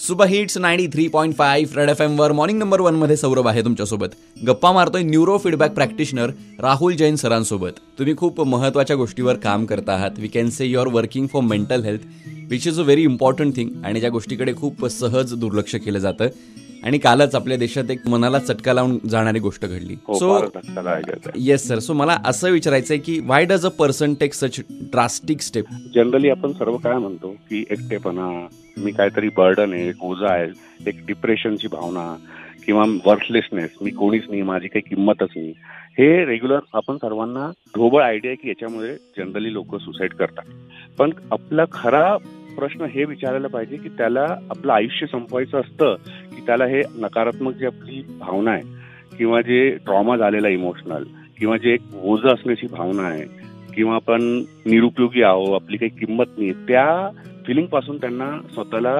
Super hits ninety three point five red F एमवर morning number वनमध्ये सौरभ आहे तुमच्यासोबत. गप्पा मारतोय neuro feedback practitioner Rahul Jain सरांसोबत. तुम्ही खूप महत्त्वाच्या गोष्टीवर काम करत आहात. We can say you are working for mental health which is a very important thing आणि ज्या गोष्टीकडे खूप सहज दुर्लक्ष केलं जातं. आणि कालच आपल्या देशात एक मनाला चटका लावून जाणारी गोष्ट घडली. सो येस सर सो मला असं विचारायचं आहे की why does a person take such drastic step generally आपण सर्व काय म्हणतो की एकटेपणा मी काहीतरी बर्डन आहे एक ओझा आहे एक डिप्रेशनची भावना किंवा वर्थलेसनेस मी कोणीच नाही माझी काही किंमतच नाही. हे रेग्युलर आपण सर्वांना ढोबळ आयडिया आहे की याच्यामुळे जनरली लोक सुसाईड करतात. पण आपला खरा प्रश्न हे विचारायला पाहिजे की त्याला आपलं आयुष्य संपवायचं असतं की त्याला हे नकारात्मक जी आपली भावना आहे किंवा जे ट्रॉमा झालेला इमोशनल किंवा जे एक ओझं असण्याची भावना आहे किंवा आपण निरुपयोगी आहो आपली काही किंमत नाही त्या फिलिंगपासून त्यांना स्वतःला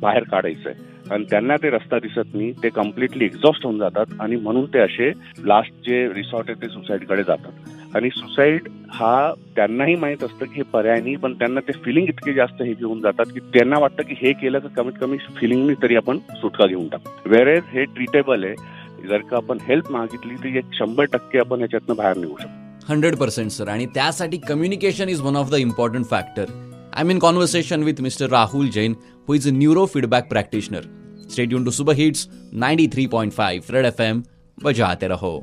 बाहेर काढायचं आहे आणि त्यांना ते रस्ता दिसत नाही ते कम्प्लिटली एक्झॉस्ट होऊन जातात आणि म्हणून ते असे लास्ट जे रिसॉर्ट आहे ते सुसाईडकडे जातात. आणि सुसाईड हा त्यांनाही माहीत असतं की हे पर्याय नाही पण त्यांना ते फिलिंग इतके जास्त हे घेऊन जातात की त्यांना वाटतं की हे केलं तर कमीत कमी फिलिंगनी तरी आपण सुटका घेऊन टाकू. वेरेज हे ट्रीटेबल आहे जर का आपण हेल्प मागितली तर एक शंभर टक्के आपण ह्याच्यातनं बाहेर निघू शकतो. हंड्रेड पर्सेंट सर आणि त्यासाठी communication is one of the important factor I mean conversation with mister Rahul Jain who is a neurofeedback practitioner stadium to super hits ninety three point five Red F M बजाते रहो